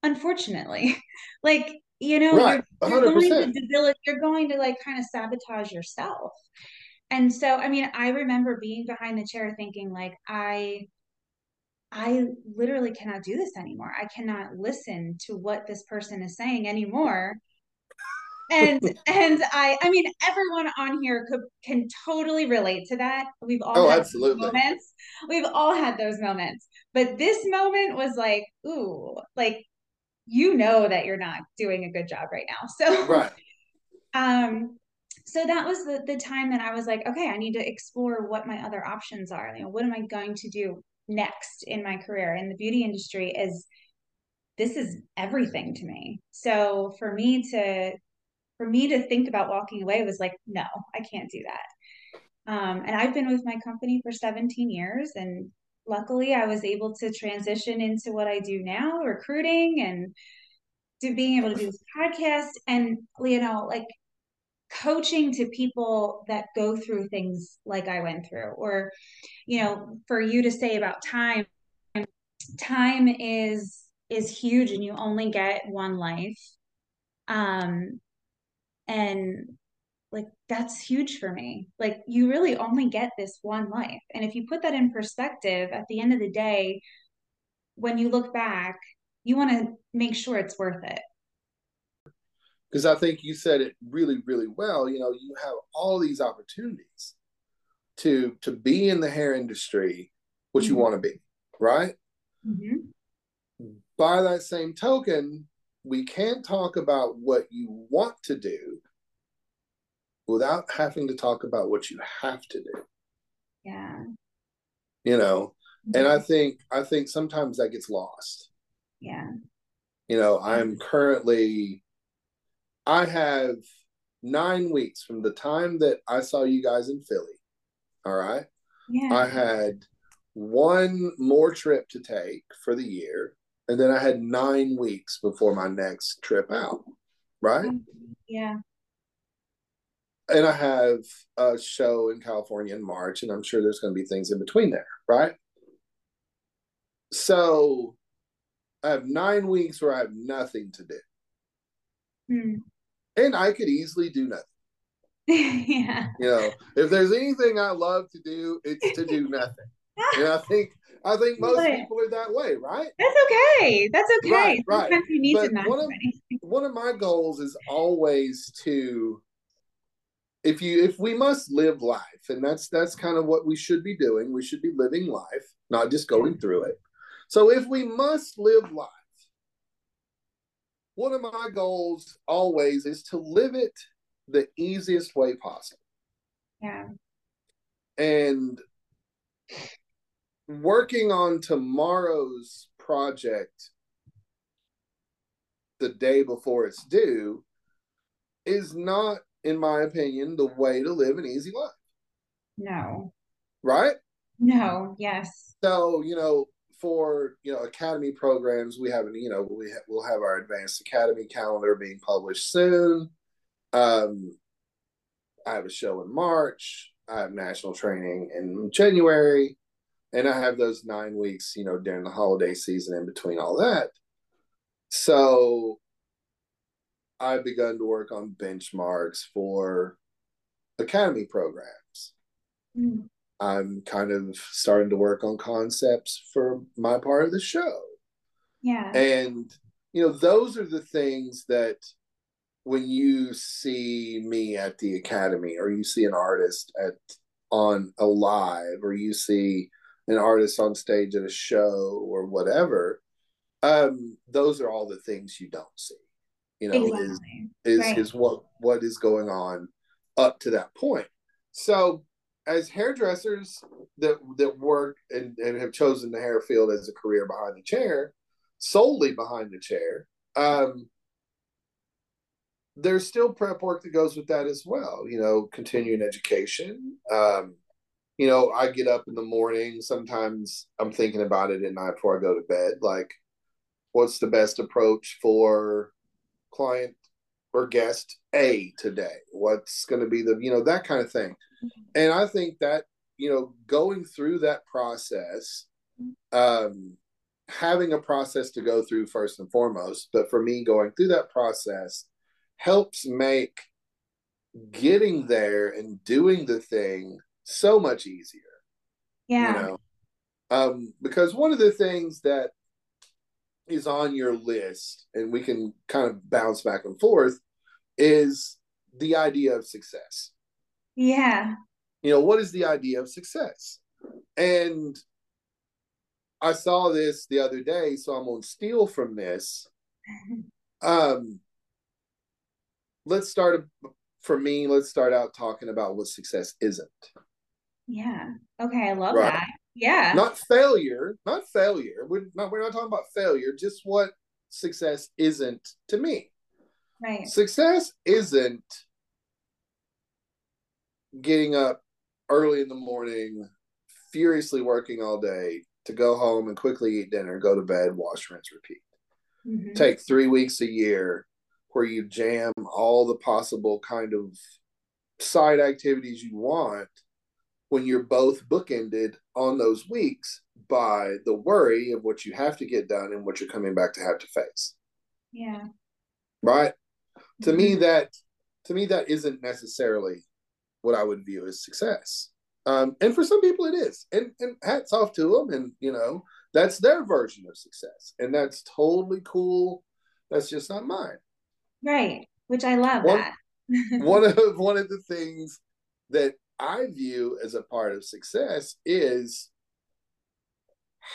Speaker 1: Unfortunately. <laughs> like, you know,
Speaker 2: Right.
Speaker 1: you're, you're going
Speaker 2: 100%.
Speaker 1: to debil- you're going to like kind of sabotage yourself. And so, I mean, I remember being behind the chair thinking like I I literally cannot do this anymore. I cannot listen to what this person is saying anymore and <laughs> and I I mean everyone on here could can totally relate to that. We've all
Speaker 2: Oh,
Speaker 1: had
Speaker 2: absolutely.
Speaker 1: moments. We've all had those moments. But this moment was like, ooh, like you know that you're not doing a good job right now. <laughs> So
Speaker 2: Right.
Speaker 1: um so that was the the time that I was like, okay, I need to explore what my other options are. You know, what am I going to do next in my career? And the beauty industry is this is everything to me. So for me to for me to think about walking away was like, no, I can't do that. Um, and I've been with my company for 17 years, and luckily I was able to transition into what I do now, recruiting and do being able to do this podcast and you know like coaching to people that go through things like I went through, or you know, for you to say about time, time is is huge, and you only get one life. Um, and like that's huge for me. Like you really only get this one life. And if you put that in perspective at the end of the day when you look back you want to make sure it's worth it
Speaker 2: Because I think you said it really, really well. You know, you have all these opportunities to to be in the hair industry, what you
Speaker 1: Mhm.
Speaker 2: want to be, right?
Speaker 1: mm-hmm.
Speaker 2: By that same token, we can't talk about what you want to do without having to talk about what you have to do.
Speaker 1: yeah
Speaker 2: You know, and I think I think sometimes that gets lost.
Speaker 1: yeah
Speaker 2: You know, I'm currently I have nine weeks from the time that I saw you guys in Philly. All right.
Speaker 1: yeah
Speaker 2: I had one more trip to take for the year, and then I had nine weeks before my next trip out. Right.
Speaker 1: yeah
Speaker 2: And I have a show in California in March, and I'm sure there's going to be things in between there. Right. So I have nine weeks where I have nothing to do.
Speaker 1: Hmm.
Speaker 2: And I could easily do nothing. <laughs>
Speaker 1: yeah
Speaker 2: You know, if there's anything I love to do, it's to do nothing. And I think I think most
Speaker 1: Right.
Speaker 2: people are that way, right?
Speaker 1: that's okay that's okay
Speaker 2: Right, right.
Speaker 1: sometimes you need
Speaker 2: But
Speaker 1: to
Speaker 2: one of- One of my goals is always to if you if we must live life, and that's that's kind of what we should be doing. We should be living life, not just going through it. So if we must live life, one of my goals always is to live it the easiest way possible.
Speaker 1: yeah.
Speaker 2: And working on tomorrow's project the day before it's due is not in my opinion the way to live an easy life.
Speaker 1: No.
Speaker 2: Right?
Speaker 1: No yes.
Speaker 2: So you know for you know academy programs. We have you know we ha- we'll have our advanced academy calendar being published soon. Um i have a show in march. I have national training in january. And i have those nine weeks you know during the holiday season in between all that. So i've begun to work on benchmarks for academy programs.
Speaker 1: Mm.
Speaker 2: I'm kind of starting to work on concepts for my part of the show.
Speaker 1: Yeah.
Speaker 2: And, you know, those are the things that when you see me at the academy or you see an artist at on a live or you see an artist on stage at a show or whatever, um, those are all the things you don't see. You know,
Speaker 1: exactly.
Speaker 2: is is
Speaker 1: Right.
Speaker 2: is what what is going on up to that point. So as hairdressers that that work and, and have chosen the hair field as a career behind the chair, solely behind the chair, um, there's still prep work that goes with that as well. You know, continuing education. Um, you know, I get up in the morning. Sometimes I'm thinking about it at night before I go to bed. Like, what's the best approach for client or guest A today? What's going to be the, you know, that kind of thing. And I think that, you know, going through that process, um, having a process to go through first and foremost, but for me, going through that process helps make getting there and doing the thing so much easier
Speaker 1: Yeah.
Speaker 2: you know um because one of the things that is on your list and we can kind of bounce back and forth is the idea of success
Speaker 1: Yeah.
Speaker 2: you know what is the idea of success and i saw this the other day so i'm going to steal from this <laughs> um let's start for me let's start out talking about what success isn't
Speaker 1: Yeah. Okay. I love
Speaker 2: Right.
Speaker 1: that. Yeah.
Speaker 2: not failure not failure we're not, we're not talking about failure just what success isn't to me
Speaker 1: right.
Speaker 2: success isn't getting up early in the morning furiously working all day to go home and quickly eat dinner go to bed wash rinse repeat
Speaker 1: Mhm.
Speaker 2: take three weeks a year where you jam all the possible kind of side activities you want when you're both bookended on those weeks by the worry of what you have to get done and what you're coming back to have to face
Speaker 1: Yeah.
Speaker 2: right to
Speaker 1: Mm-hmm.
Speaker 2: me that to me that isn't necessarily what i would view as success um, and for some people it is and, and hats off to them and you know that's their version of success and that's totally cool that's just not mine
Speaker 1: Right. Which I love
Speaker 2: One-
Speaker 1: that. <laughs>
Speaker 2: one of one of the things that I view as a part of success is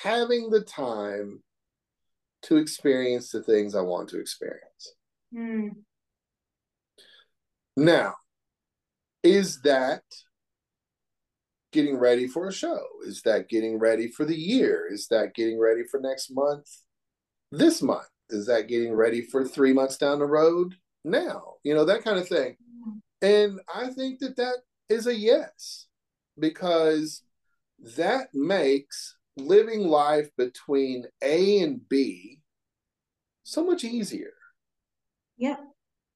Speaker 2: having the time to experience the things I want to experience.
Speaker 1: Mm.
Speaker 2: Now, is that getting ready for a show? Is that getting ready for the year? Is that getting ready for next month? This month? Is that getting ready for three months down the road now? You know, that kind of thing. And I think that that is a yes, because that makes living life between A and B so much easier
Speaker 1: Yep.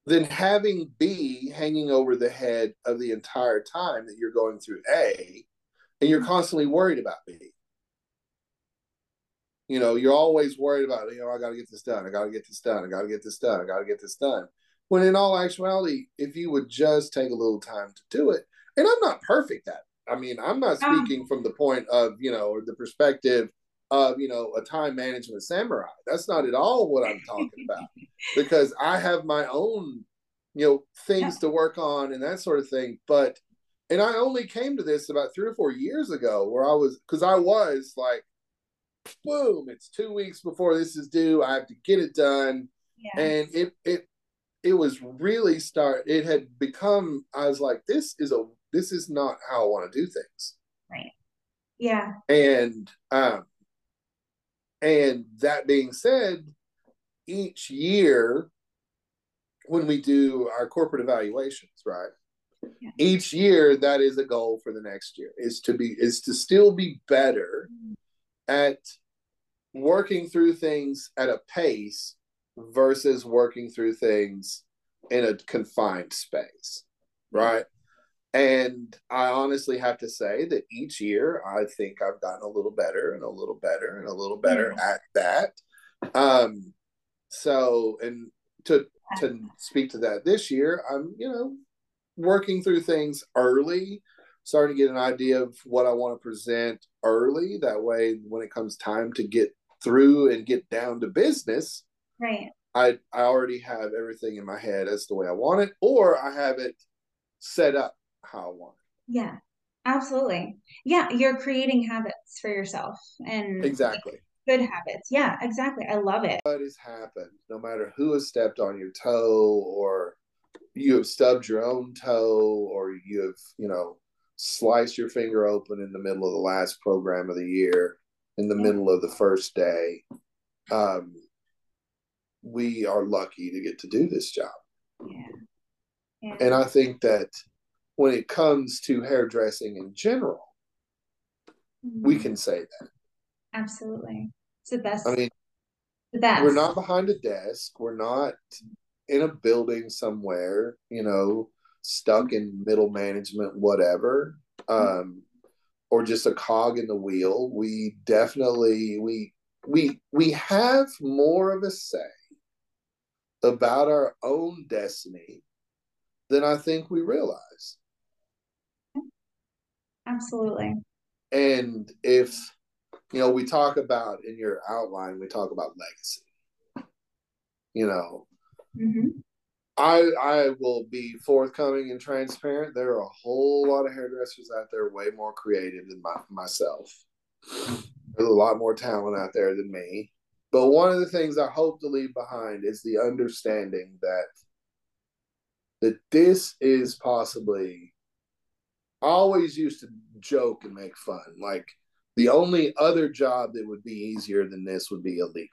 Speaker 2: Than having B hanging over the head of the entire time that you're going through A and you're constantly worried about B. You know, you're always worried about, you know, I got to get this done. I got to get this done. I got to get this done. I got to get this done. When in all actuality, if you would just take a little time to do it, and I'm not perfect at it. I mean, I'm not speaking from the point of, you know, or the perspective of, you know, a time management samurai. That's not at all what I'm talking <laughs> about because I have my own, you know, things to work on and that sort of thing. But, and I only came to this about three or four years ago where I was, because I was like, boom, it's two weeks before this is due. I have to get it done.
Speaker 1: Yeah.
Speaker 2: And it, it, it was really start, it had become, I was like, this is a, this is not how I want to do things right
Speaker 1: Yeah.
Speaker 2: and um and that being said each year when we do our corporate evaluations right
Speaker 1: Yeah.
Speaker 2: each year that is a goal for the next year is to be is to still be better at working through things at a pace versus working through things in a confined space, right? And I honestly have to say that each year I think I've gotten a little better and a little better and a little better yeah. at that. Um, so, and to to speak to that this year, I'm you know working through things early, starting to get an idea of what I want to present early. That way, when it comes time to get through and get down to business,
Speaker 1: right?
Speaker 2: I I already have everything in my head as the way I want it, or I have it set up how I want.
Speaker 1: Yeah, absolutely. Yeah, you're creating habits for yourself, and
Speaker 2: exactly
Speaker 1: good habits. Yeah, exactly. I love it.
Speaker 2: What has happened, no matter who has stepped on your toe, or you have stubbed your own toe, or you have you know sliced your finger open in the middle of the last program of the year, in the yeah. middle of the first day. Um, we are lucky to get to do this job.
Speaker 1: Yeah. yeah.
Speaker 2: And I think that when it comes to hairdressing in general, mm-hmm. we can say that.
Speaker 1: Absolutely. It's the best.
Speaker 2: I mean,
Speaker 1: the best.
Speaker 2: We're not behind a desk. We're not in a building somewhere, you know, stuck in middle management, whatever. Um, or just a cog in the wheel. We definitely we we we have more of a say about our own destiny than I think we realize.
Speaker 1: Absolutely.
Speaker 2: And if, you know, we talk about in your outline, we talk about legacy. You know,
Speaker 1: mm-hmm.
Speaker 2: I I will be forthcoming and transparent. There are a whole lot of hairdressers out there way more creative than my, myself. There's a lot more talent out there than me. But one of the things I hope to leave behind is the understanding that that this is possibly always used to joke and make fun. Like the only other job that would be easier than this would be illegal.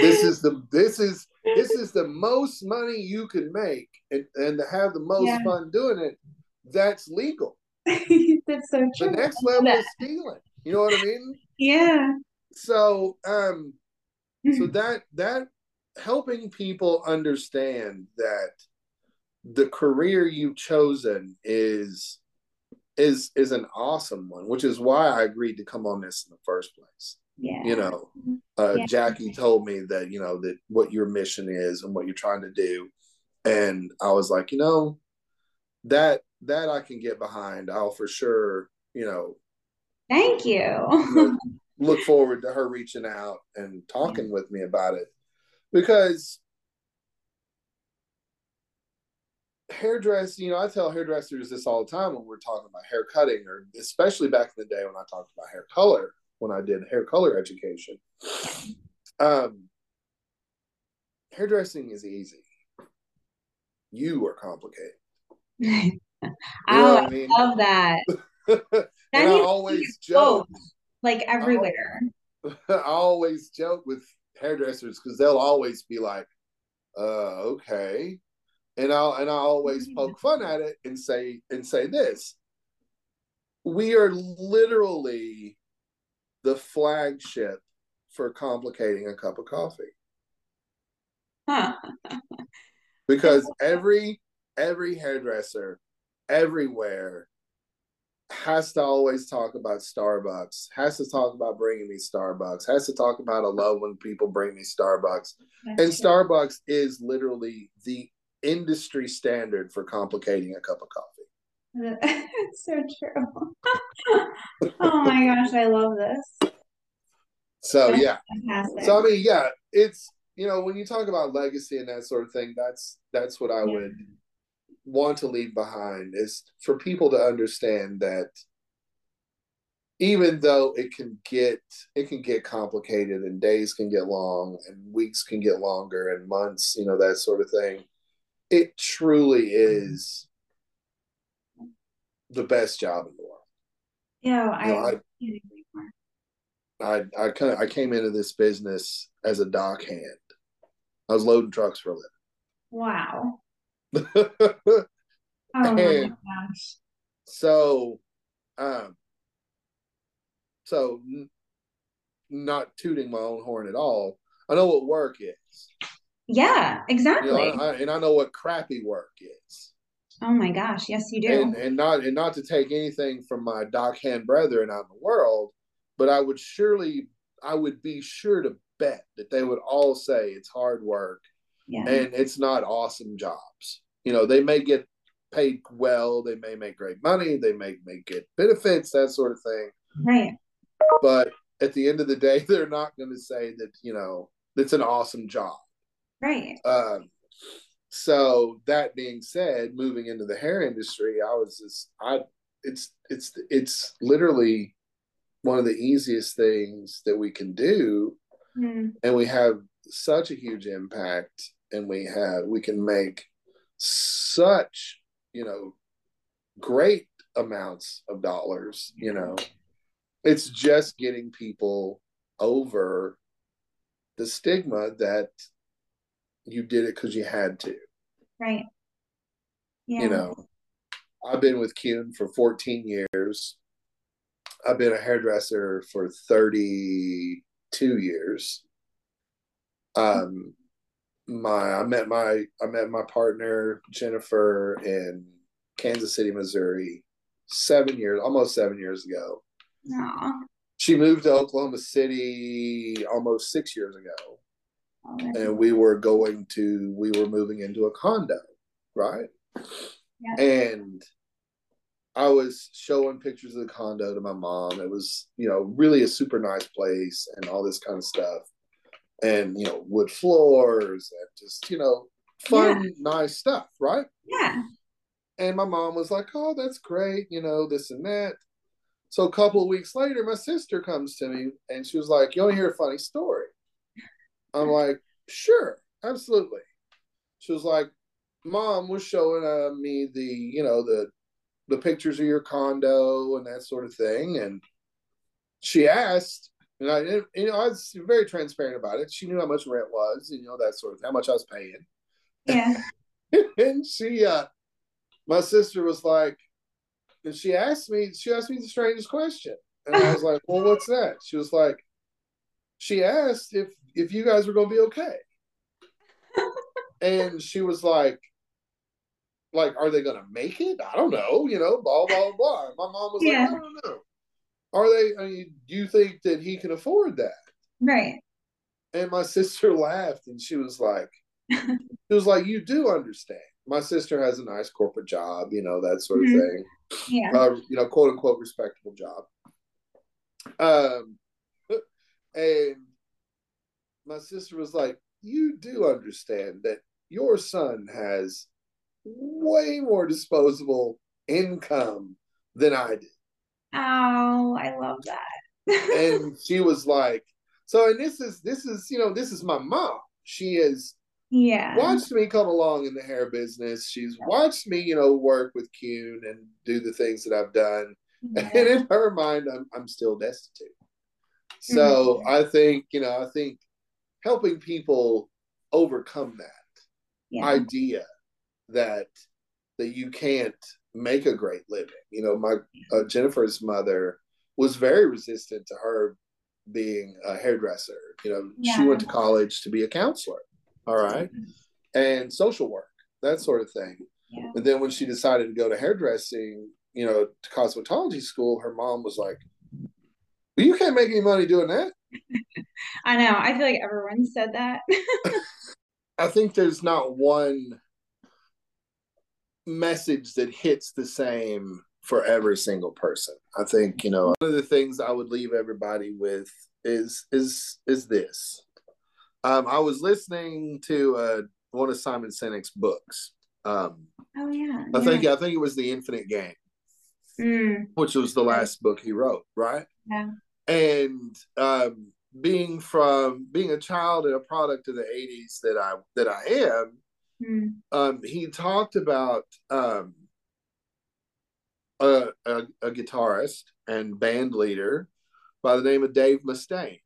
Speaker 2: this is the this is this is the most money you can make and, and to have the most yeah. fun doing it, that's legal. <laughs>
Speaker 1: that's so true.
Speaker 2: The next level is stealing. You know what I mean?
Speaker 1: Yeah
Speaker 2: so um so <laughs> that that helping people understand that the career you've chosen is is is an awesome one which is why i agreed to come on this in the first place.
Speaker 1: Yeah.
Speaker 2: You know uh, yeah. jackie told me that you know that what your mission is and what you're trying to do. And i was like you know that that i can get behind i'll for sure you know
Speaker 1: thank you, you <laughs> know,
Speaker 2: look forward to her reaching out and talking with me about it. Because hairdressing, you know, I tell hairdressers this all the time when we're talking about hair cutting, or especially back in the day when I talked about hair color, when I did hair color education. Um, hairdressing is easy. You are complicated. <laughs>
Speaker 1: you know oh, I, mean? love that. <laughs>
Speaker 2: and I always joke. Both
Speaker 1: like everywhere. <laughs>
Speaker 2: I always joke with hairdressers because they'll always be like, uh, okay. And I'll and I always mm-hmm. poke fun at it and say and say this. We are literally the flagship for complicating a cup of coffee. <laughs> because every every hairdresser everywhere has to always talk about Starbucks, has to talk about bringing me Starbucks, has to talk about I love when people bring me Starbucks. That's and true. Starbucks is literally the industry standard for complicating a cup of coffee. <laughs>
Speaker 1: It's so true. <laughs> oh my gosh, I love this.
Speaker 2: So that's yeah. Fantastic. So I mean, yeah, it's you know, when you talk about legacy and that sort of thing, that's that's what I yeah. would want to leave behind is for people to understand that even though it can get it can get complicated and days can get long and weeks can get longer and months you know that sort of thing it truly is the best job in the world
Speaker 1: yeah I,
Speaker 2: you know, I, I I kind of I came into this business as a dock hand. I was loading trucks for a living.
Speaker 1: Wow. <laughs> oh my gosh.
Speaker 2: So, um, so not tooting my own horn at all. I know what work is.
Speaker 1: Yeah, exactly.
Speaker 2: You know, I, and I know what crappy work is.
Speaker 1: Oh my gosh, yes, you do.
Speaker 2: And, and not and not to take anything from my dock hand brethren out in the world, but I would surely, I would be sure to bet that they would all say it's hard work,
Speaker 1: yeah.
Speaker 2: and it's not awesome jobs. You know, they may get paid well, they may make great money, they may make good benefits, that sort of thing.
Speaker 1: Right.
Speaker 2: But at the end of the day, <laughs> they're not going to say that you know it's an awesome job.
Speaker 1: Right.
Speaker 2: Um, so that being said, moving into the hair industry, I was just I it's it's it's literally one of the easiest things that we can do
Speaker 1: mm.
Speaker 2: and we have such a huge impact and we have we can make such you know great amounts of dollars you know it's just getting people over the stigma that you did it because you had to.
Speaker 1: Right.
Speaker 2: Yeah. You know, I've been with Keune for 14 years. I've been a hairdresser for 32 years. Um, my I met my I met my partner Jennifer in Kansas City, Missouri, seven years, almost seven years ago.
Speaker 1: Aww.
Speaker 2: She moved to Oklahoma City almost six years ago and we were going to we were moving into a condo right?
Speaker 1: Yeah.
Speaker 2: and i was showing pictures of the condo to my mom. It was you know really a super nice place and all this kind of stuff. And you know wood floors and just you know fun yeah. nice stuff right?
Speaker 1: Yeah.
Speaker 2: And my mom was like oh that's great you know this and that. So a couple of weeks later my sister comes to me and she was like you want to hear a funny story I'm like, sure, absolutely. She was like, mom was showing uh, me the, you know, the the pictures of your condo and that sort of thing, and she asked, and I, you know, I was very transparent about it. She knew how much rent was, and you know that sort of how much I was paying.
Speaker 1: Yeah. <laughs>
Speaker 2: and she, uh, my sister was like, and she asked me, she asked me the strangest question, and I was like, well, what's that? She was like, she asked if if you guys were going to be okay. <laughs> and she was like, like, are they going to make it? I don't know, you know, blah, blah, blah. My mom was yeah. like, I don't know. Are they, I mean, do you think that he can afford that?
Speaker 1: Right.
Speaker 2: And my <laughs> sister laughed and she was like, she was like, you do understand. My sister has a nice corporate job, you know, that sort of mm-hmm. thing.
Speaker 1: Yeah.
Speaker 2: Uh, you know, quote unquote respectable job. Um, <laughs> and my sister was like, You do understand that your son has way more disposable income than I did.
Speaker 1: Oh, I love that.
Speaker 2: and <laughs> she was like, so and this is this is, you know, this is my mom. She is
Speaker 1: yeah
Speaker 2: watched me come along in the hair business. She's watched me, you know, work with Keune and do the things that I've done. Yeah. And in her mind, I'm I'm still destitute. So mm-hmm. I think, you know, I think helping people overcome that
Speaker 1: yeah.
Speaker 2: idea that that you can't make a great living. You know, my uh, Jennifer's mother was very resistant to her being a hairdresser. You know, yeah. she went to college to be a counselor. All right. And social work, that sort of thing.
Speaker 1: Yeah.
Speaker 2: And then when she decided to go to hairdressing, you know, to cosmetology school, her mom was like, well, you can't make any money doing that.
Speaker 1: I know. I feel like everyone said that. <laughs>
Speaker 2: I think there's not one message that hits the same for every single person. I think, you know, one of the things I would leave everybody with is is is this. Um, I was listening to uh, one of Simon Sinek's books. Um,
Speaker 1: oh yeah,
Speaker 2: I think I think it was The Infinite Game,
Speaker 1: mm.
Speaker 2: which was the last book he wrote, right?
Speaker 1: Yeah
Speaker 2: and um, being from being a child and a product of the 80s that i that i am
Speaker 1: mm.
Speaker 2: um, he talked about um, a, a, a, guitarist and band leader by the name of dave mustaine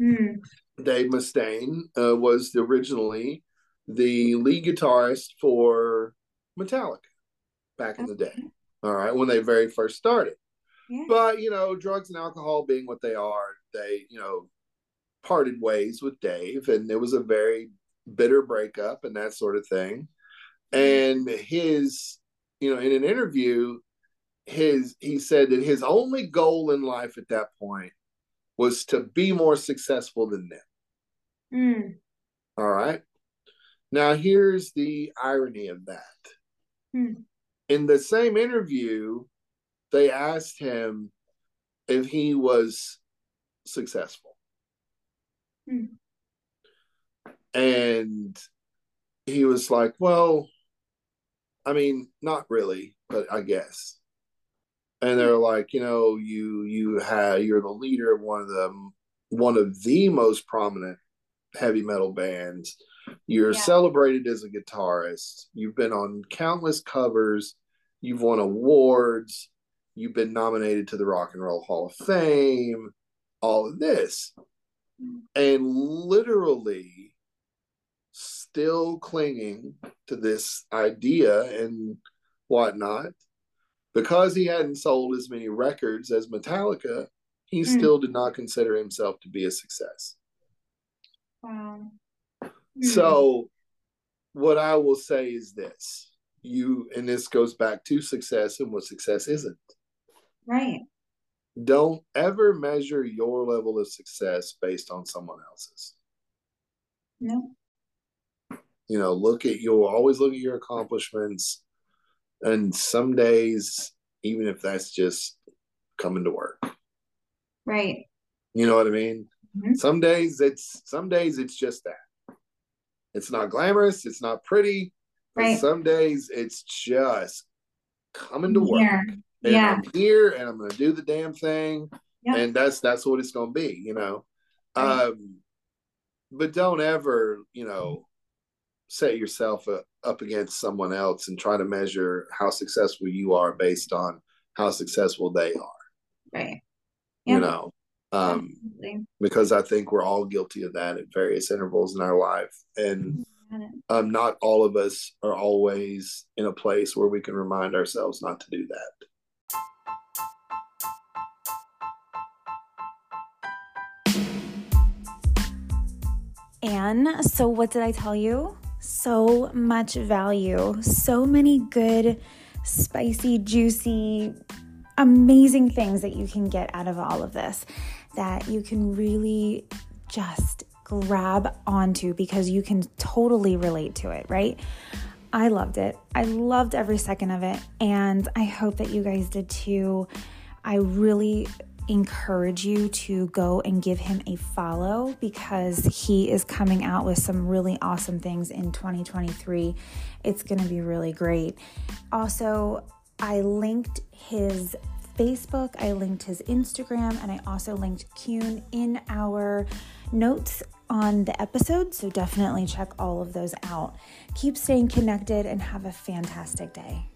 Speaker 1: mm.
Speaker 2: dave mustaine uh, was originally the lead guitarist for metallica back in the day all right when they very first started
Speaker 1: yeah.
Speaker 2: But you know, drugs and alcohol being what they are, they, you know, parted ways with Dave, and it was a very bitter breakup and that sort of thing. And his, you know, in an interview, his he said that his only goal in life at that point was to be more successful than them.
Speaker 1: Mm.
Speaker 2: All right. Now here's the irony of that.
Speaker 1: Mm.
Speaker 2: In the same interview, they asked him if he was successful.
Speaker 1: Mm.
Speaker 2: And he was like, Well, I mean, not really, but I guess. And they're like, you know, you you have you're the leader of one of the one of the most prominent heavy metal bands. You're
Speaker 1: Yeah.
Speaker 2: celebrated as a guitarist. You've been on countless covers. You've won awards. You've been nominated to the Rock and Roll Hall of Fame. All of this. And literally still clinging to this idea and whatnot. Because he hadn't sold as many records as Metallica, he
Speaker 1: Mm.
Speaker 2: still did not consider himself to be a success.
Speaker 1: Wow. Mm.
Speaker 2: So, what I will say is this you, and this goes back to success and what success isn't.
Speaker 1: Right.
Speaker 2: Don't ever measure your level of success based on someone else's.
Speaker 1: No.
Speaker 2: You know, look at you'll always look at your accomplishments. And some days, even if that's just coming to work,
Speaker 1: Right.
Speaker 2: you know what I mean?
Speaker 1: Mhm.
Speaker 2: Some days it's some days it's just that. It's not glamorous, it's not pretty, but
Speaker 1: Right.
Speaker 2: some days it's just coming to work.
Speaker 1: Here.
Speaker 2: And
Speaker 1: Yeah.
Speaker 2: I'm here and I'm gonna do the damn thing.
Speaker 1: Yeah.
Speaker 2: And that's that's what it's gonna be, you know.
Speaker 1: Right.
Speaker 2: Um but don't ever, you know, set yourself uh, up against someone else and try to measure how successful you are based on how successful they are,
Speaker 1: Right. Yeah.
Speaker 2: you know. Um
Speaker 1: Absolutely.
Speaker 2: because I think we're all guilty of that at various intervals in our life. And um, not all of us are always in a place where we can remind ourselves not to do that.
Speaker 1: And so, what did I tell you? So much value, so many good, spicy, juicy, amazing things that you can get out of all of this that you can really just grab onto because you can totally relate to it, right? I loved it. I loved every second of it. And I hope that you guys did too. I really encourage you to go and give him a follow because he is coming out with some really awesome things in 2023. It's going to be really great. Also, I linked his Facebook, I linked his Instagram, and I also linked Keune in our notes on the episode. So definitely check all of those out. Keep staying connected and have a fantastic day.